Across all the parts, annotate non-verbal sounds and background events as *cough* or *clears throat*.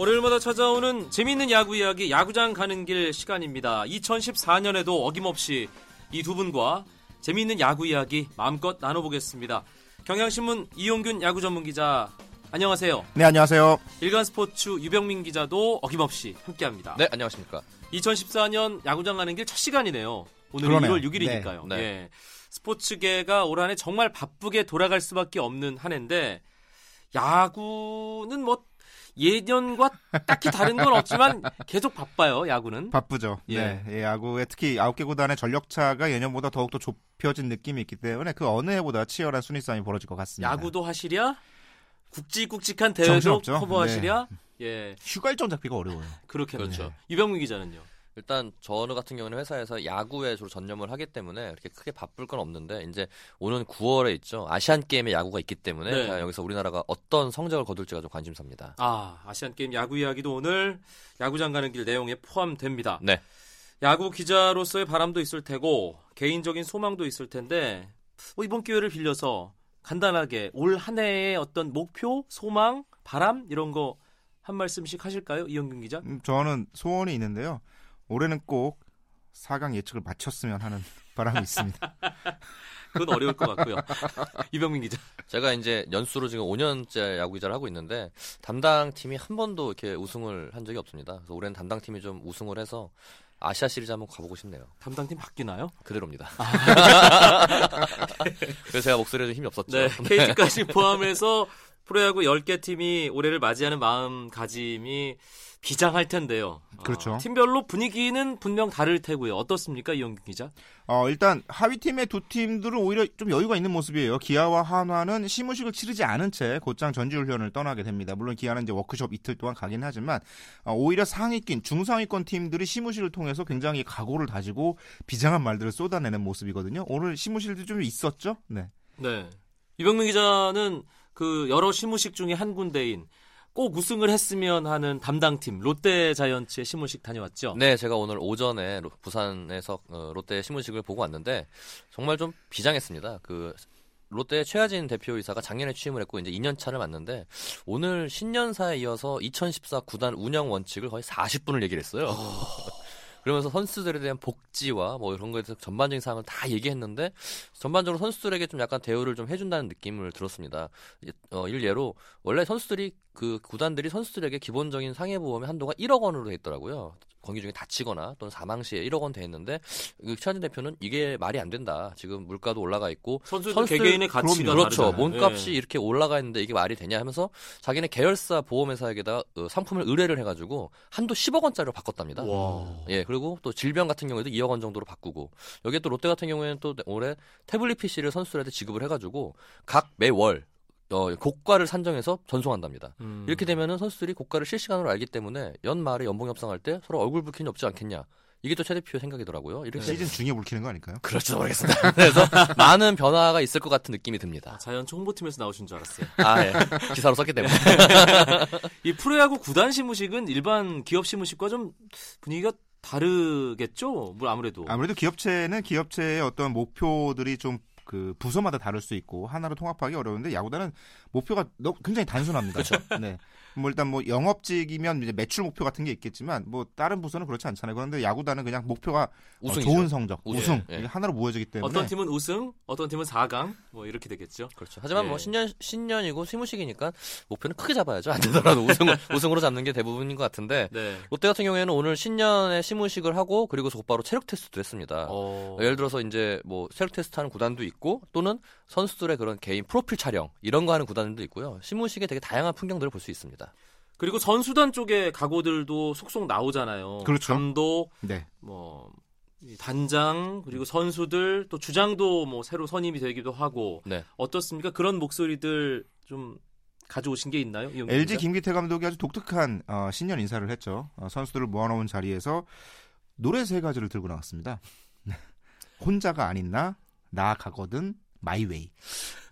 월요일마다 찾아오는 재미있는 야구 이야기 야구장 가는 길 시간입니다. 2014년에도 어김없이 이 두 분과 재미있는 야구 이야기 마음껏 나눠보겠습니다. 경향신문 이용균 야구 전문 기자 안녕하세요. 네, 안녕하세요. 일간 스포츠 유병민 기자도 어김없이 함께합니다. 네, 안녕하십니까. 2014년 야구장 가는 길 첫 시간이네요. 오늘 그러네요. 1월 6일이니까요. 네. 네. 예. 스포츠계가 올 한해 정말 바쁘게 돌아갈 수밖에 없는 한 해인데 야구는 뭐 예년과 딱히 다른 건 없지만 계속 바빠요. 야구는. 바쁘죠. 예. 네, 예, 야구에 특히 9개 구단의 전력차가 예년보다 더욱더 좁혀진 느낌이 있기 때문에 그 어느 해보다 치열한 순위 싸움이 벌어질 것 같습니다. 야구도 하시랴 굵직굵직한 대회도 정신없죠. 커버하시랴. 예, 휴가 일정 잡기가 어려워요. 그렇겠네요. 그렇죠. 유병민 기자는요. 일단 저는 같은 경우는 회사에서 야구에 주로 전념을 하기 때문에 이렇게 크게 바쁠 건 없는데 이제 오는 9월에 있죠. 아시안 게임에 야구가 있기 때문에 네. 여기서 우리나라가 어떤 성적을 거둘지가 좀 관심사입니다. 아, 아시안 게임 야구 이야기도 오늘 야구장 가는 길 내용에 포함됩니다. 네. 야구 기자로서의 바람도 있을 테고 개인적인 소망도 있을 텐데 뭐 이번 기회를 빌려서 간단하게 올 한 해의 어떤 목표, 소망, 바람 이런 거 한 말씀씩 하실까요, 이영균 기자? 음, 저는 소원이 있는데요. 올해는 꼭 4강 예측을 마쳤으면 하는 바람이 있습니다. *laughs* 그건 어려울 것 같고요. *laughs* 이병민 기자. 제가 이제 연수로 지금 5년째 야구 기자를 하고 있는데 담당 팀이 한 번도 이렇게 우승을 한 적이 없습니다. 그래서 올해는 담당 팀이 좀 우승을 해서 아시아 시리즈 한번 가보고 싶네요. 담당팀 바뀌나요? 그대로입니다. *laughs* 그래서 제가 목소리에 좀 힘이 없었죠. 네, KT까지 포함해서 프로야구 10개 팀이 올해를 맞이하는 마음가짐이 비장할 텐데요. 어, 그렇죠. 팀별로 분위기는 분명 다를 테고요. 어떻습니까, 이영균 기자? 어, 일단 하위 팀의 두 팀들은 오히려 좀 여유가 있는 모습이에요. 기아와 한화는 시무식을 치르지 않은 채 곧장 전지훈련을 떠나게 됩니다. 물론 기아는 이제 워크숍 이틀 동안 가긴 하지만 어, 오히려 상위권, 중상위권 팀들이 시무식을 통해서 굉장히 각오를 다지고 비장한 말들을 쏟아내는 모습이거든요. 오늘 시무실도 좀 있었죠? 네. 네. 이병민 기자는 그 여러 시무식 중에 한 군데인 꼭 우승을 했으면 하는 담당팀 롯데 자이언츠의 시무식 다녀왔죠. 네, 제가 오늘 오전에 로- 부산에서 어, 롯데 신문식을 보고 왔는데 정말 좀 비장했습니다. 그 롯데 최하진 대표이사가 작년에 취임을 했고 이제 2년 차를 맞는데 오늘 신년사에 이어서 2014 구단 운영 원칙을 거의 40분을 얘기를 했어요. 그러면서 선수들에 대한 복지와 뭐 이런 거에 대해서 전반적인 사항을 다 얘기했는데 전반적으로 선수들에게 좀 약간 대우를 좀 해준다는 느낌을 들었습니다. 이- 어, 일예로 원래 선수들이 그 구단들이 선수들에게 기본적인 상해 보험의 한도가 1억 원으로 돼 있더라고요. 경기 중에 다치거나 또는 사망 시에 1억 원 돼 있는데 그 최하진 대표는 이게 말이 안 된다. 지금 물가도 올라가 있고 선수들 선수들- 개개인의 가치가 그렇죠. 다르잖아요. 몸값이 예. 이렇게 올라가 있는데 이게 말이 되냐 하면서 자기네 계열사 보험회사에게다가 어, 상품을 의뢰를 해가지고 한도 10억 원짜리로 바꿨답니다. 와. 예, 그리고 또 질병 같은 경우에도 2억 원 정도로 바꾸고 여기에 또 롯데 같은 경우에는 또 올해 태블릿 PC를 선수들한테 지급을 해가지고 각 매월 어, 고가를 산정해서 전송한답니다. 음. 이렇게 되면은 선수들이 고가를 실시간으로 알기 때문에 연말에 연봉 협상할 때 서로 얼굴 붉힘이 없지 않겠냐. 이게 또 최 대표의 생각이더라고요. 이렇게 시즌 중에 불키는 거 아닐까요? 그렇죠 모르겠습니다. *laughs* 그래서 많은 변화가 있을 것 같은 느낌이 듭니다. 자이언츠 홍보팀에서 나오신 줄 알았어요. 아, 예. 기사로 썼기 때문에. *laughs* 이 프로야구 구단 시무식은 일반 기업 시무식과 좀 분위기가 다르겠죠? 뭐 아무래도. 아무래도 기업체는 기업체의 어떤 목표들이 좀 그 부서마다 다를 수 있고 하나로 통합하기 어려운데 야구단은 목표가 너- 굉장히 단순합니다. 네. 뭐 일단 뭐 영업직이면 이제 매출 목표 같은 게 있겠지만 뭐 다른 부서는 그렇지 않잖아요. 그런데 야구단은 그냥 목표가 어, 우승이죠. 좋은 성적, 우승. 우승 예. 이게 하나로 모여지기 때문에 어떤 팀은 우승, 어떤 팀은 4강, 뭐 이렇게 되겠죠. 그렇죠. 하지만 예. 뭐 신년 신년이고 시무식이니까 목표는 크게 잡아야죠. 안 되더라도 우승 *laughs* 우승으로 잡는 게 대부분인 것 같은데 네. 롯데 같은 경우에는 오늘 신년에 시무식을 하고 그리고 곧바로 체력 테스트도 했습니다. 어. 예를 들어서 이제 뭐 체력 테스트 하는 구단도 있고 또는 선수들의 그런 개인 프로필 촬영 이런 거 하는 구단 들도 있고요. 시무식에 되게 다양한 풍경들을 볼 수 있습니다. 그리고 선수단 쪽의 각오들도 속속 나오잖아요. 그렇죠. 감독, 네. 뭐이 단장 그리고 선수들 또 주장도 뭐 새로 선임이 되기도 하고 네. 어떻습니까? 그런 목소리들 좀 가져오신 게 있나요? LG? 김기태 감독이 아주 독특한 어, 신년 인사를 했죠. 어, 선수들을 모아놓은 자리에서 노래 세 가지를 들고 나왔습니다. *laughs* 혼자가 아닌 나, 나 가거든, My Way.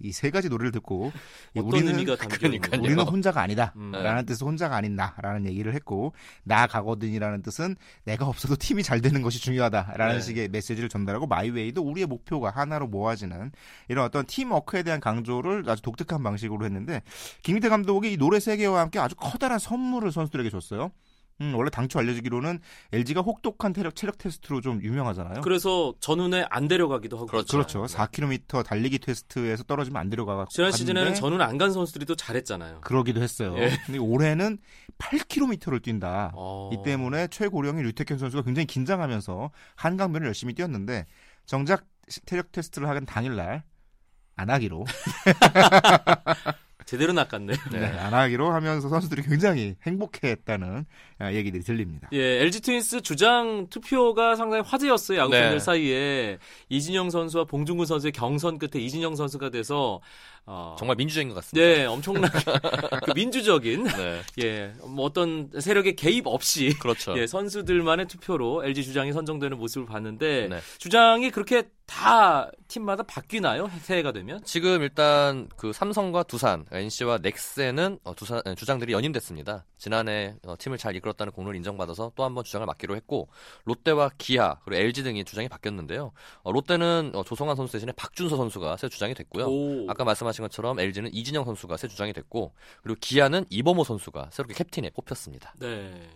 이 세 가지 노래를 듣고 우리는 그러니까요. 우리는 혼자가 아니다. 음. 라는 뜻은 혼자가 아닌 나라는 얘기를 했고 나 가거든이라는 뜻은 내가 없어도 팀이 잘 되는 것이 중요하다라는 네. 식의 메시지를 전달하고 My Way도 우리의 목표가 하나로 모아지는 이런 어떤 팀워크에 대한 강조를 아주 독특한 방식으로 했는데 김기태 감독이 이 노래 세 개와 함께 아주 커다란 선물을 선수들에게 줬어요. 음, 원래 당초 알려지기로는 LG가 혹독한 체력, 체력 테스트로 좀 유명하잖아요. 그래서 전운에 안 데려가기도 하고 그렇죠. 그렇죠. 네. 4km 달리기 테스트에서 떨어지면 안 데려가고 지난 시즌에는 전운 안 간 선수들이 또 잘했잖아요. 그러기도 했어요. 예. 근데 올해는 8km를 뛴다. 어. 이 때문에 최고령인 류태현 선수가 굉장히 긴장하면서 한강변을 열심히 뛰었는데 정작 체력 테스트를 하는 당일날 안 하기로 *laughs* 제대로 낚았네. *laughs* 네, 안 하기로 하면서 선수들이 굉장히 행복해했다는 아, 얘기들이 들립니다. 예, LG 트윈스 주장 투표가 상당히 화제였어요. 야구 팬들 네. 사이에 이진영 선수와 봉중근 선수의 경선 끝에 이진영 선수가 돼서 어, 정말 민주적인 것 같습니다. 네, 엄청나게 *laughs* 그 민주적인 네. 예, 뭐 어떤 세력의 개입 없이 그렇죠. 예, 선수들만의 투표로 LG 주장이 선정되는 모습을 봤는데 네. 주장이 그렇게 다 팀마다 바뀌나요? 새해가 되면? 지금 일단 그 삼성과 두산, NC와 넥센은 어, 두산 에, 주장들이 연임됐습니다. 지난해 어, 팀을 잘 이끌었다는 공로를 인정받아서 또 한 번 주장을 맡기로 했고 롯데와 기아 그리고 LG 등이 주장이 바뀌었는데요. 어, 롯데는 어, 조성환 선수 대신에 박준서 선수가 새 주장이 됐고요. 오. 아까 말씀 하신 것처럼 LG는 이진영 선수가 새 주장이 됐고 그리고 기아는 이범호 선수가 새롭게 캡틴에 뽑혔습니다. 네.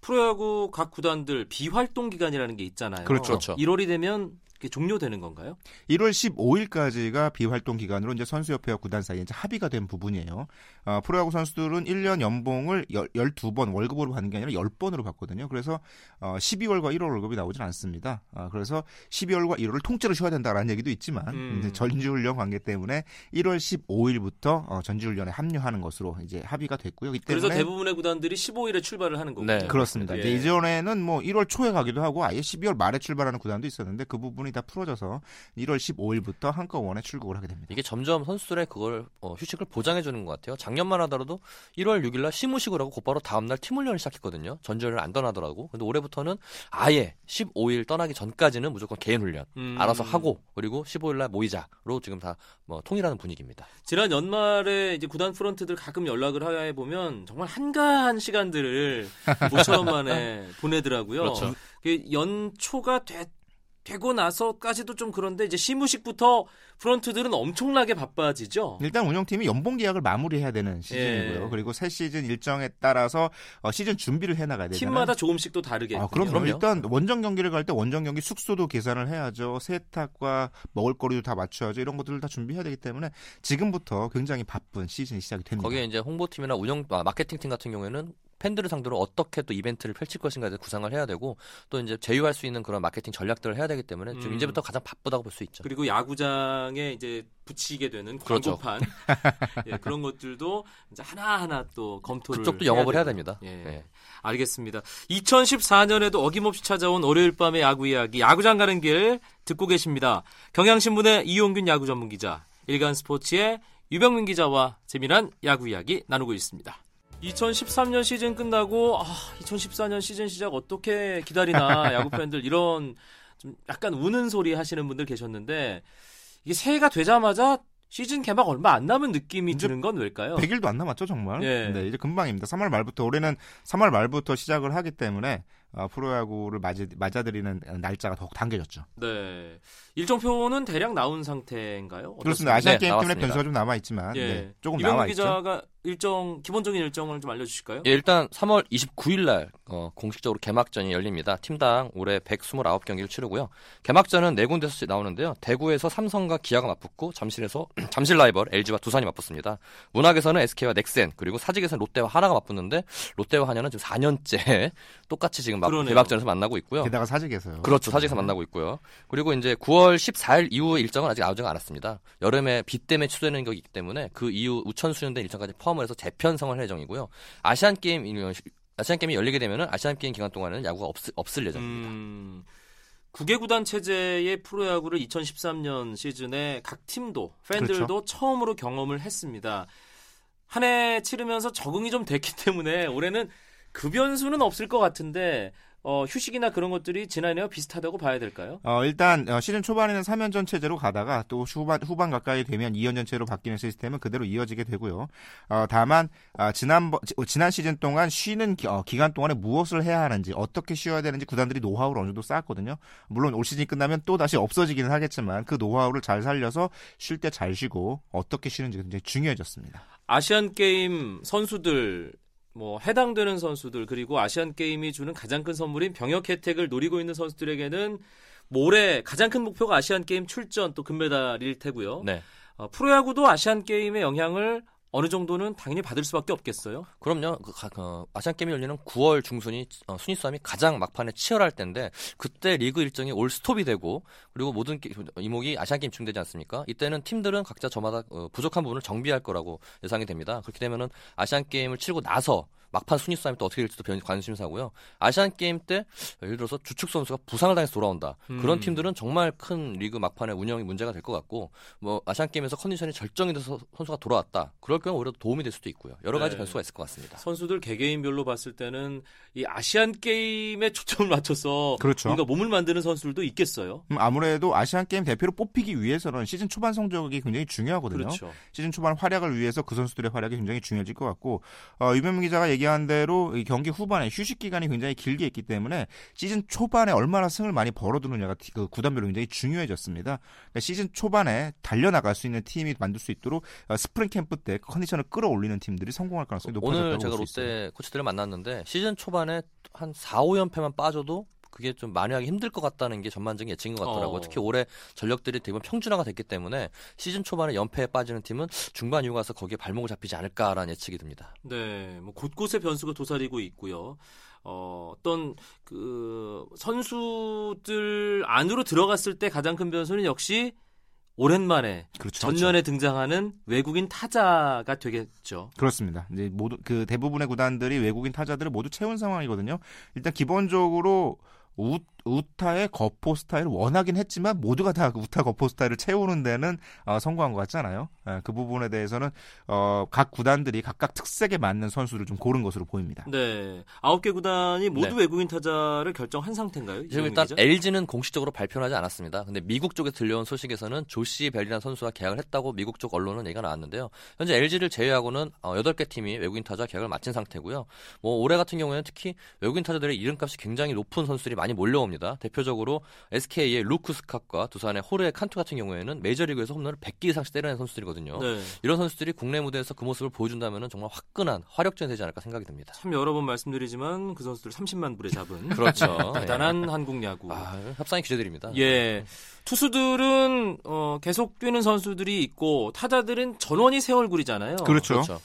프로야구 각 구단들 비활동 기간이라는 게 있잖아요. 그렇죠. 그렇죠. 1월이 되면 그게 종료되는 건가요? 1월 15일까지가 비활동 기간으로 이제 선수협회와 구단 사이에 이제 합의가 된 부분이에요. 어, 프로야구 선수들은 1년 연봉을 12번 월급으로 받는 게 아니라 10번으로 받거든요. 그래서 어, 12월과 1월 월급이 나오진 않습니다. 어, 그래서 12월과 1월을 통째로 쉬어야 된다라는 얘기도 있지만 음. 전지훈련 관계 때문에 1월 15일부터 어, 전지훈련에 합류하는 것으로 이제 합의가 됐고요. 이 그래서 대부분의 구단들이 15일에 출발을 하는 거군요. 네. 그렇습니다. 예. 이제 이전에는 뭐 1월 초에 가기도 하고 아예 12월 말에 출발하는 구단도 있었는데 그 부분이 다 풀어져서 1월 15일부터 한꺼번에 출국을 하게 됩니다. 이게 점점 선수들의 그걸 어, 휴식을 보장해 주는 것 같아요. 작년만 하더라도 1월 6일 날 시무식을 하고 곧바로 다음 날 팀 훈련을 시작했거든요. 전주훈련을 안 떠나더라고. 근데 올해부터는 아예 15일 떠나기 전까지는 무조건 개인 훈련 음. 알아서 하고 그리고 15일 날 모이자로 지금 다 뭐 통일하는 분위기입니다. 지난 연말에 이제 구단 프런트들 가끔 연락을 해 보면 정말 한가한 시간들을 모처럼 만에 *laughs* 보내더라고요. 그렇죠. 그 연초가 되, 되고 나서까지도 좀 그런데 이제 시무식부터 프런트들은 엄청나게 바빠지죠. 일단 운영팀이 연봉 계약을 마무리해야 되는 시즌이고요. 예. 그리고 새 시즌 일정에 따라서 어, 시즌 준비를 해 나가야 되잖아요. 팀마다 조금씩 또 다르게. 아, 그럼 그럼요. 일단 원정 경기를 갈 때 원정 경기 숙소도 계산을 해야죠. 세탁과 먹을거리도 다 맞춰야죠. 이런 것들을 다 준비해야 되기 때문에 지금부터 굉장히 바쁜 시즌이 시작이 됩니다. 거기에 이제 홍보팀이나 운영 아, 마케팅팀 같은 경우에는 팬들을 상대로 어떻게 또 이벤트를 펼칠 것인가에 구상을 해야 되고 또 이제 제휴할 수 있는 그런 마케팅 전략들을 해야 되기 때문에 좀 음. 이제부터 가장 바쁘다고 볼 수 있죠. 그리고 야구장에 이제 붙이게 되는 그렇죠. 광고판 *laughs* 예, 그런 것들도 이제 하나하나 또 검토를 그쪽도 영업을 해야. 됩니다. 예. 네. 알겠습니다. 2014년에도 어김없이 찾아온 월요일 밤의 야구 이야기 야구장 가는 길 듣고 계십니다. 경향신문의 이용균 야구 전문 기자, 일간 스포츠의 유병민 기자와 재미난 야구 이야기 나누고 있습니다. 2013년 시즌 끝나고 아, 2014년 시즌 시작 어떻게 기다리나 *laughs* 야구 팬들 이런 좀 약간 우는 소리 하시는 분들 계셨는데 이게 새해가 되자마자 시즌 개막 얼마 안 남은 느낌이 드는 건 왜일까요? 100일도 안 남았죠, 정말. 예. 네, 이제 금방입니다. 3월 말부터 올해는 3월 말부터 시작을 하기 때문에 어, 프로야구를 맞이, 맞아들이는 날짜가 더욱 당겨졌죠. 네. 일정표는 대략 나온 상태인가요? 그렇습니다. 아시안 네, 게임 때문에 나왔습니다. 변수가 좀 남아 있지만 예. 네, 조금 나와 있죠. 기자가 일정 기본적인 일정을 좀 알려주실까요? 예, 일단 3월 29일 날 어, 공식적으로 개막전이 열립니다. 팀당 올해 129경기를 치르고요. 개막전은 네 군데서 나오는데요. 대구에서 삼성과 기아가 맞붙고 잠실에서 잠실 라이벌 LG와 두산이 맞붙습니다. 문학에서는 SK와 넥센 그리고 사직에서는 롯데와 하나가 맞붙는데 롯데와 한화는 지금 4년째 *laughs* 똑같이 지금. 개막전에서 만나고 있고요. 게다가 사직에서요. 그렇죠. 사직에서 만나고 있고요. 그리고 이제 9월 14일 이후 일정은 아직 나오지가 않았습니다. 여름에 비 때문에 취소되는 거기 때문에 그 이후 우천 수련된 일정까지 포함을 해서 재편성을 할 예정이고요. 아시안 게임 아시안 게임이 열리게 되면은 아시안 게임 기간 동안에는 야구가 없, 없을 예정입니다. 음, 9개 구단 체제의 프로야구를 2013년 시즌에 각 팀도 팬들도 그렇죠. 처음으로 경험을 했습니다. 한 해 치르면서 적응이 좀 됐기 때문에 올해는 그 변수는 없을 것 같은데 어, 휴식이나 그런 것들이 지난해와 비슷하다고 봐야 될까요? 어, 일단 어, 시즌 초반에는 3연전 체제로 가다가 또 후반 후반 가까이 되면 2연전 체로 바뀌는 시스템은 그대로 이어지게 되고요. 어, 다만 아, 지난 지난 시즌 동안 쉬는 기, 어, 간 동안에 무엇을 해야 하는지 어떻게 쉬어야 되는지 구단들이 노하우를 어느 정도 쌓았거든요. 물론 올 시즌 끝나면 또 다시 없어지기는 하겠지만 그 노하우를 잘 살려서 쉴 때 잘 쉬고 어떻게 쉬는지 굉장히 중요해졌습니다. 아시안 게임 선수들 뭐 해당되는 선수들 그리고 아시안 게임이 주는 가장 큰 선물인 병역 혜택을 노리고 있는 선수들에게는 뭐 올해 가장 큰 목표가 아시안 게임 출전 또 금메달일 테고요. 네. 어, 프로야구도 아시안 게임의 영향을 어느 정도는 당연히 받을 수밖에 없겠어요. 그럼요. 그, 어, 아시안 게임이 열리는 9월 중순이 어, 순위 싸움이 가장 막판에 치열할 때인데 그때 리그 일정이 all stop이 되고 그리고 모든 게, 이목이 아시안 게임 집중되지 않습니까? 이때는 팀들은 각자 저마다 어, 부족한 부분을 정비할 거라고 예상이 됩니다. 그렇게 되면은 아시안 게임을 치르고 나서 막판 순위 싸움이 또 어떻게 될지도 관심사고요. 아시안 게임 때 예를 들어서 주축 선수가 부상을 당해서 돌아온다. 음. 그런 팀들은 정말 큰 리그 막판에 운영이 문제가 될 것 같고 뭐 아시안 게임에서 컨디션이 절정이 돼서 선수가 돌아왔다. 그럴 경우 오히려 도움이 될 수도 있고요. 여러 가지 네. 변수가 있을 것 같습니다. 선수들 개개인별로 봤을 때는 이 아시안 게임에 초점을 맞춰서 그렇죠. 뭔가 몸을 만드는 선수들도 있겠어요. 음, 아무래도 아시안 게임 대표로 뽑히기 위해서는 시즌 초반 성적이 굉장히 중요하거든요. 그렇죠. 시즌 초반 활약을 위해서 그 선수들의 활약이 굉장히 중요해질 것 같고 어, 유병민 기자가 얘기 얘기한 대로 경기 후반에 휴식 기간이 굉장히 길게 있기 때문에 시즌 초반에 얼마나 승을 많이 벌어두느냐가 그 구단별로 굉장히 중요해졌습니다. 그러니까 시즌 초반에 달려나갈 수 있는 팀이 만들 수 있도록 어, 스프링 캠프 때 컨디션을 끌어올리는 팀들이 성공할 가능성이 높아졌다고 오늘 제가 롯데 코치들을 만났는데 시즌 초반에 한 4, 5연패만 빠져도 그게 좀 만회하기 힘들 것 같다는 게 전반적인 예측인 것 같더라고요. 어. 특히 올해 전력들이 대부분 평준화가 됐기 때문에 시즌 초반에 연패에 빠지는 팀은 중반 이후 가서 거기에 발목을 잡히지 않을까라는 예측이 듭니다. 네, 뭐 곳곳에 변수가 도사리고 있고요. 어, 어떤 그 선수들 안으로 들어갔을 때 가장 큰 변수는 역시 오랜만에 그렇죠, 전면에 그렇죠. 등장하는 외국인 타자가 되겠죠. 그렇습니다. 이제 모두 그 대부분의 구단들이 외국인 타자들을 모두 채운 상황이거든요. 일단 기본적으로 우, 우타의 거포 스타일을 원하긴 했지만 모두가 다 우타 거포 스타일을 채우는 데는 어, 성공한 것 같잖아요. 예, 그 부분에 대해서는 어, 각 구단들이 각각 특색에 맞는 선수를 좀 고른 것으로 보입니다. 네, 아홉 개 구단이 모두 네. 외국인 타자를 결정한 상태인가요? 지금 일단 기자? LG는 공식적으로 발표는 하지 않았습니다. 근데 미국 쪽에 들려온 소식에서는 조시 벨이라는 선수와 계약을 했다고 미국 쪽 언론은 얘기가 나왔는데요. 현재 LG를 제외하고는 어, 8개 팀이 외국인 타자 계약을 마친 상태고요. 뭐 올해 같은 경우에는 특히 외국인 타자들의 이름값이 굉장히 높은 선수들이 많이 몰려옵니다. 대표적으로 SK의 루크 스캅과 두산의 호르의 칸투 같은 경우에는 메이저리그에서 홈런을 100개 이상씩 때리는 선수들이거든요. 네. 이런 선수들이 국내 무대에서 그 모습을 보여준다면 정말 화끈한 화력전이 되지 않을까 생각이 듭니다. 참 여러 번 말씀드리지만 그 선수들 30만 불에 잡은 *laughs* 그렇죠. *laughs* 대단한 네. 한국 야구. 아, 협상의 규제들입니다. 예. 투수들은 어, 계속 뛰는 선수들이 있고 타자들은 전원이 새 얼굴이잖아요. 그렇죠. 그렇죠.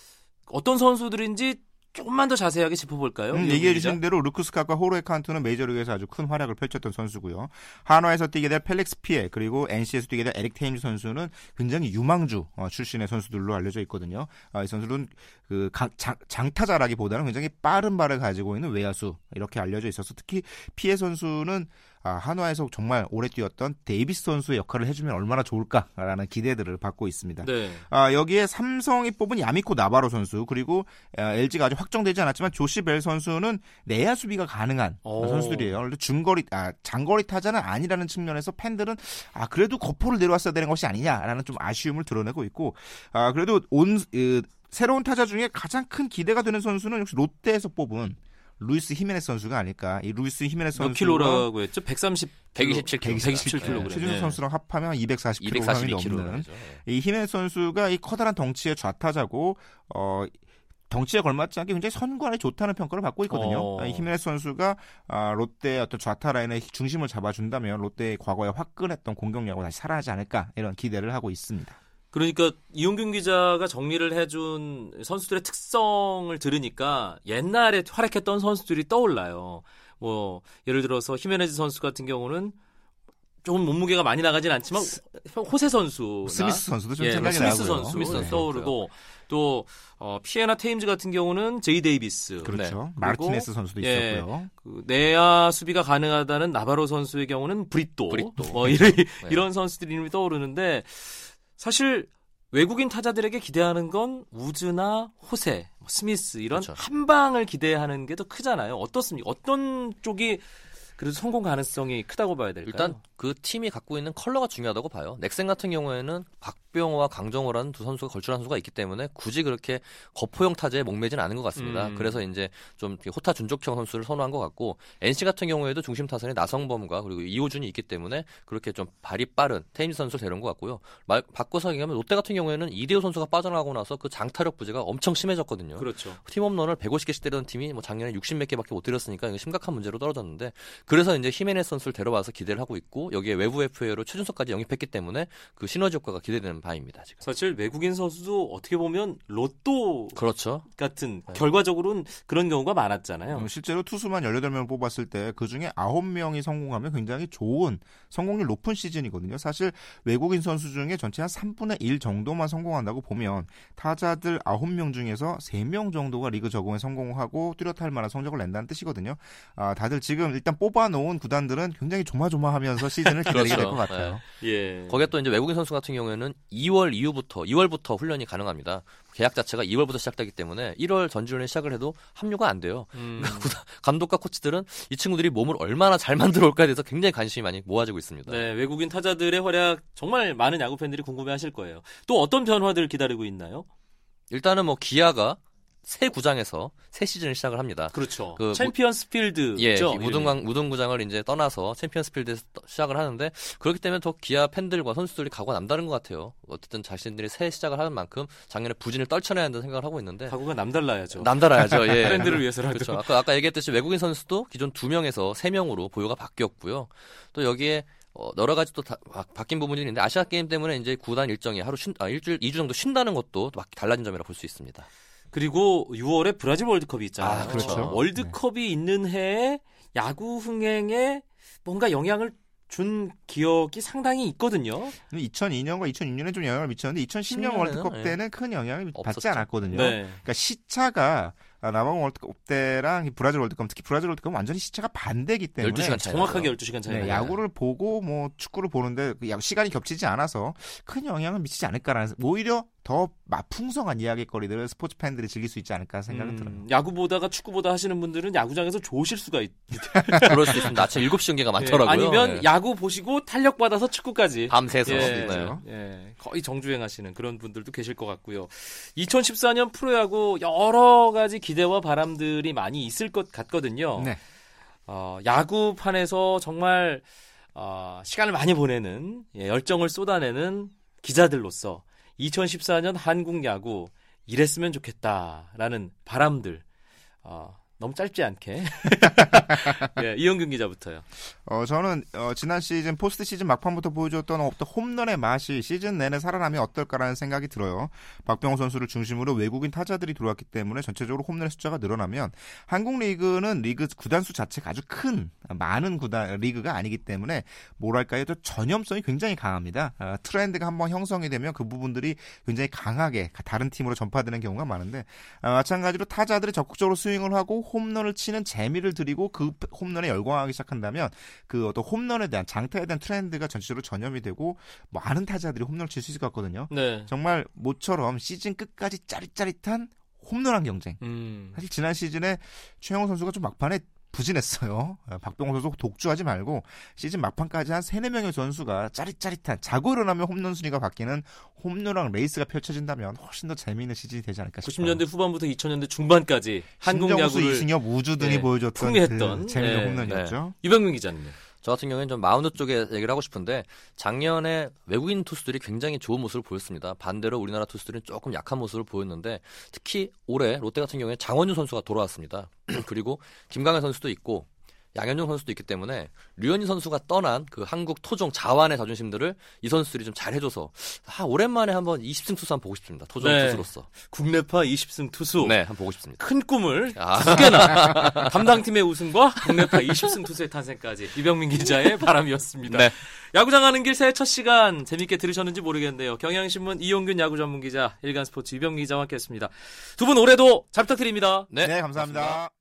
어떤 선수들인지 조금만 더 자세하게 짚어볼까요? 음, 얘기해 주신 대로 루크스카과 호로에 칸트는 메이저리그에서 아주 큰 활약을 펼쳤던 선수고요. 한화에서 뛰게 될 펠릭스 피에 그리고 NC에서 뛰게 될 에릭 테임즈 선수는 굉장히 유망주 어, 출신의 선수들로 알려져 있거든요. 아, 이 선수는 그 장, 장타자라기보다는 굉장히 빠른 발을 가지고 있는 외야수 이렇게 알려져 있어서 특히 피에 선수는 아, 한화에서 정말 오래 뛰었던 데이비스 선수의 역할을 해주면 얼마나 좋을까라는 기대들을 받고 있습니다. 네. 아, 여기에 삼성이 뽑은 야마이코 나바로 선수 그리고 아, LG가 아직 확정되지 않았지만 조시 벨 선수는 내야 수비가 가능한 오. 선수들이에요. 중거리 아, 장거리 타자는 아니라는 측면에서 팬들은 아 그래도 거포를 데려왔어야 되는 것이 아니냐라는 좀 아쉬움을 드러내고 있고 아 그래도 온 으, 새로운 타자 중에 가장 큰 기대가 되는 선수는 역시 롯데에서 뽑은 루이스 히메네스 선수가 아닐까. 이 루이스 히메네스 선수 몇 킬로라고 했죠? 130 127 킬로. 127 킬로. 최준석 네. 선수랑 합하면 240 킬로그램이 넘는 이 히메네스 선수가 이 커다란 덩치의 좌타자고 어 덩치에 걸맞지 않게 굉장히 선구안이 좋다는 평가를 받고 있거든요. 어. 히메네스 선수가 아, 롯데 어떤 좌타 라인의 중심을 잡아준다면 롯데의 과거의 화끈했던 공격력을 다시 살아나지 않을까 이런 기대를 하고 있습니다. 그러니까 이용균 기자가 정리를 해준 선수들의 특성을 들으니까 옛날에 활약했던 선수들이 떠올라요. 뭐 예를 들어서 히메네즈 선수 같은 경우는 조금 몸무게가 많이 나가진 않지만 호세 선수, 스미스 선수도 좀 예, 생각이 스미스 나고요. 선수, 스미스 선수 떠오르고 또 어, 피에나 테임즈 같은 경우는 제이 데이비스, 그렇죠. 네. 마르티네스 선수도 예, 있었고요. 그 내야 수비가 가능하다는 나바로 선수의 경우는 브리또, 브리또. 뭐 이런 네. 이런 선수들이 이름이 떠오르는데 사실 외국인 타자들에게 기대하는 건 우즈나 호세, 뭐 스미스 이런 그렇죠. 한 방을 기대하는 게 더 크잖아요. 어떻습니까? 어떤 쪽이 그래도 성공 가능성이 크다고 봐야 될까요? 일단 그 팀이 갖고 있는 컬러가 중요하다고 봐요. 넥센 같은 경우에는 박 병호와 강정호라는 두 선수가 걸출한 선수가 있기 때문에 굳이 그렇게 거포형 타자에 목매지는 않은 것 같습니다. 음. 그래서 이제 좀 호타 준족형 선수를 선호한 것 같고 NC 같은 경우에도 중심 타선에 나성범과 그리고 이호준이 있기 때문에 그렇게 좀 발이 빠른 테임즈 선수를 데려온 것 같고요. 말, 바꿔서 얘기하면 롯데 같은 경우에는 이대호 선수가 빠져나가고 나서 그 장타력 부재가 엄청 심해졌거든요. 그렇죠. 팀 홈런을 150개씩 때리던 팀이 뭐 작년에 60몇 개밖에 못 때렸으니까 심각한 문제로 떨어졌는데 그래서 이제 히메네스 선수를 데려와서 기대를 하고 있고 여기에 외부 FA로 최준석까지 영입했기 때문에 그 시너지 효과가 기대되는 바입니다. 지금. 사실 외국인 선수도 어떻게 보면 로또 그렇죠. 같은 네. 결과적으로는 그런 경우가 많았잖아요. 음, 실제로 투수만 18명을 뽑았을 때 그중에 9명이 성공하면 굉장히 좋은 성공률 높은 시즌이거든요. 사실 외국인 선수 중에 전체 한 3분의 1 정도만 성공한다고 보면 타자들 9명 중에서 3명 정도가 리그 적응에 성공하고 뚜렷할 만한 성적을 낸다는 뜻이거든요. 아, 다들 지금 일단 뽑아놓은 구단들은 굉장히 조마조마하면서 시즌을 *laughs* 기다리게 될것 그렇죠. 같아요. 예. 거기에 또 이제 외국인 선수 같은 경우에는 2월 이후부터 2월부터 훈련이 가능합니다. 계약 자체가 2월부터 시작되기 때문에 1월 전지훈련 시작을 해도 합류가 안 돼요. 음, *laughs* 감독과 코치들은 이 친구들이 몸을 얼마나 잘 만들어 올까에 대해서 굉장히 관심이 많이 모아지고 있습니다. 네, 외국인 타자들의 활약 정말 많은 야구 팬들이 궁금해하실 거예요. 또 어떤 변화들을 기다리고 있나요? 일단은 뭐 기아가 새 구장에서 새 시즌을 시작을 합니다. 그렇죠. 그 챔피언스 필드죠. 예. 무등강 무등구장을 이제 떠나서 챔피언스 필드에서 떠- 시작을 하는데 그렇기 때문에 더 기아 팬들과 선수들이 각오가 남다른 것 같아요. 어쨌든 자신들이 새 시작을 하는 만큼 작년에 부진을 떨쳐내야 한다는 생각을 하고 있는데 각오가 남달라야죠. 남달라야죠. 예. *laughs* 팬들을 위해서라도. 그렇죠. 아까 아까 얘기했듯이 외국인 선수도 기존 두 명에서 세 명으로 보유가 바뀌었고요. 또 여기에 어, 여러 가지 또 다- 바, 바뀐 부분이 있는데 아시아 게임 때문에 이제 구단 일정이 하루 쉰, 아, 일주일, 이주 정도 쉰다는 것도 막 달라진 점이라 볼 수 있습니다. 그리고 6월에 브라질 월드컵이 있잖아요. 아, 그렇죠. 월드컵이 있는 해에 야구 흥행에 뭔가 영향을 준 기억이 상당히 있거든요. 2002년과 2006년에 좀 영향을 미쳤는데 2010년 10년에는, 월드컵 예. 때는 큰 영향을 받지 없었죠. 않았거든요. 네. 그러니까 시차가 아, 남아공 월드컵 때랑 이 브라질 월드컵 특히 브라질 월드컵은 완전히 시차가 반대기 때문에 12시간 차이 정확하게 나요. 12시간 차이 네, 나요. 야구를 보고 뭐 축구를 보는데 그 야- 시간이 겹치지 않아서 큰 영향을 미치지 않을까라는 오히려 더 맛풍성한 이야기거리들을 스포츠 팬들이 즐길 수 있지 않을까 생각은 음, 들어요. 야구 보다가 축구 보다 하시는 분들은 야구장에서 좋으실 수가 있, *laughs* 그럴 수 있습니다. 아침 7시 경기가 많더라고요. 아니면 예. 야구 보시고 탄력 받아서 축구까지 밤새서. 예, 네. 예, 거의 정주행하시는 그런 분들도 계실 것 같고요. 2014년 프로야구 여러 가지 기대와 바람들이 많이 있을 것 같거든요. 네. 어, 야구판에서 정말 어, 시간을 많이 보내는 예, 열정을 쏟아내는 기자들로서 2014년 한국 야구 이랬으면 좋겠다라는 바람들 어, 너무 짧지 않게 *laughs* 예, 이영균 기자부터요. 어, 저는 어, 지난 시즌 포스트 시즌 막판부터 보여줬던 어떤 홈런의 맛이 시즌 내내 살아나면 어떨까라는 생각이 들어요. 박병호 선수를 중심으로 외국인 타자들이 들어왔기 때문에 전체적으로 홈런의 숫자가 늘어나면 한국 리그는 리그 구단수 자체가 아주 큰 많은 구단 리그가 아니기 때문에 뭐랄까요, 또 전염성이 굉장히 강합니다. 어, 트렌드가 한번 형성이 되면 그 부분들이 굉장히 강하게 다른 팀으로 전파되는 경우가 많은데 아, 마찬가지로 타자들이 적극적으로 스윙을 하고 홈런을 치는 재미를 들이고 그 홈런에 열광하기 시작한다면 그 어떤 홈런에 대한 장타에 대한 트렌드가 전체적으로 전염이 되고 많은 타자들이 홈런을 칠 수 있을 것 같거든요. 네. 정말 모처럼 시즌 끝까지 짜릿짜릿한 홈런왕 경쟁. 음. 사실 지난 시즌에 최형우 선수가 좀 막판에 부진했어요. 어, 박병호 선수 독주하지 말고 시즌 막판까지 한 3, 4명의 선수가 짜릿짜릿한 자고 일어나면 홈런 순위가 바뀌는 홈런왕 레이스가 펼쳐진다면 훨씬 더 재미있는 시즌이 되지 않을까 싶어요. 90년대 후반부터 2000년대 중반까지 한국 야구를 이승엽, 우즈 등이 예, 보여줬던 풍미했던, 그 재미있는 예, 홈런이었죠. 유병민 기자님. 저 같은 경우에는 좀 마운드 쪽에 얘기를 하고 싶은데 작년에 외국인 투수들이 굉장히 좋은 모습을 보였습니다. 반대로 우리나라 투수들은 조금 약한 모습을 보였는데 특히 올해 롯데 같은 경우에 장원준 선수가 돌아왔습니다. *clears throat* 그리고 김강현 선수도 있고 양현종 선수도 있기 때문에 류현진 선수가 떠난 그 한국 토종 자완의 자존심들을 이 선수들이 좀 잘 해줘서 아, 오랜만에 한번 20승 투수 한번 보고 싶습니다. 토종 네. 투수로서. 국내파 20승 투수. 네, 한번 보고 싶습니다. 큰 꿈을 아. 두 개나 *laughs* 담당팀의 우승과 국내파 20승 투수의 탄생까지 이병민 기자의 *laughs* 바람이었습니다. 네. 야구장 가는 길 새해 첫 시간 재밌게 들으셨는지 모르겠는데요. 경향신문 이용균 야구 전문 기자, 일간스포츠 이병민 기자와 함께했습니다. 두 분 올해도 잘 부탁드립니다. 네, 네 감사합니다.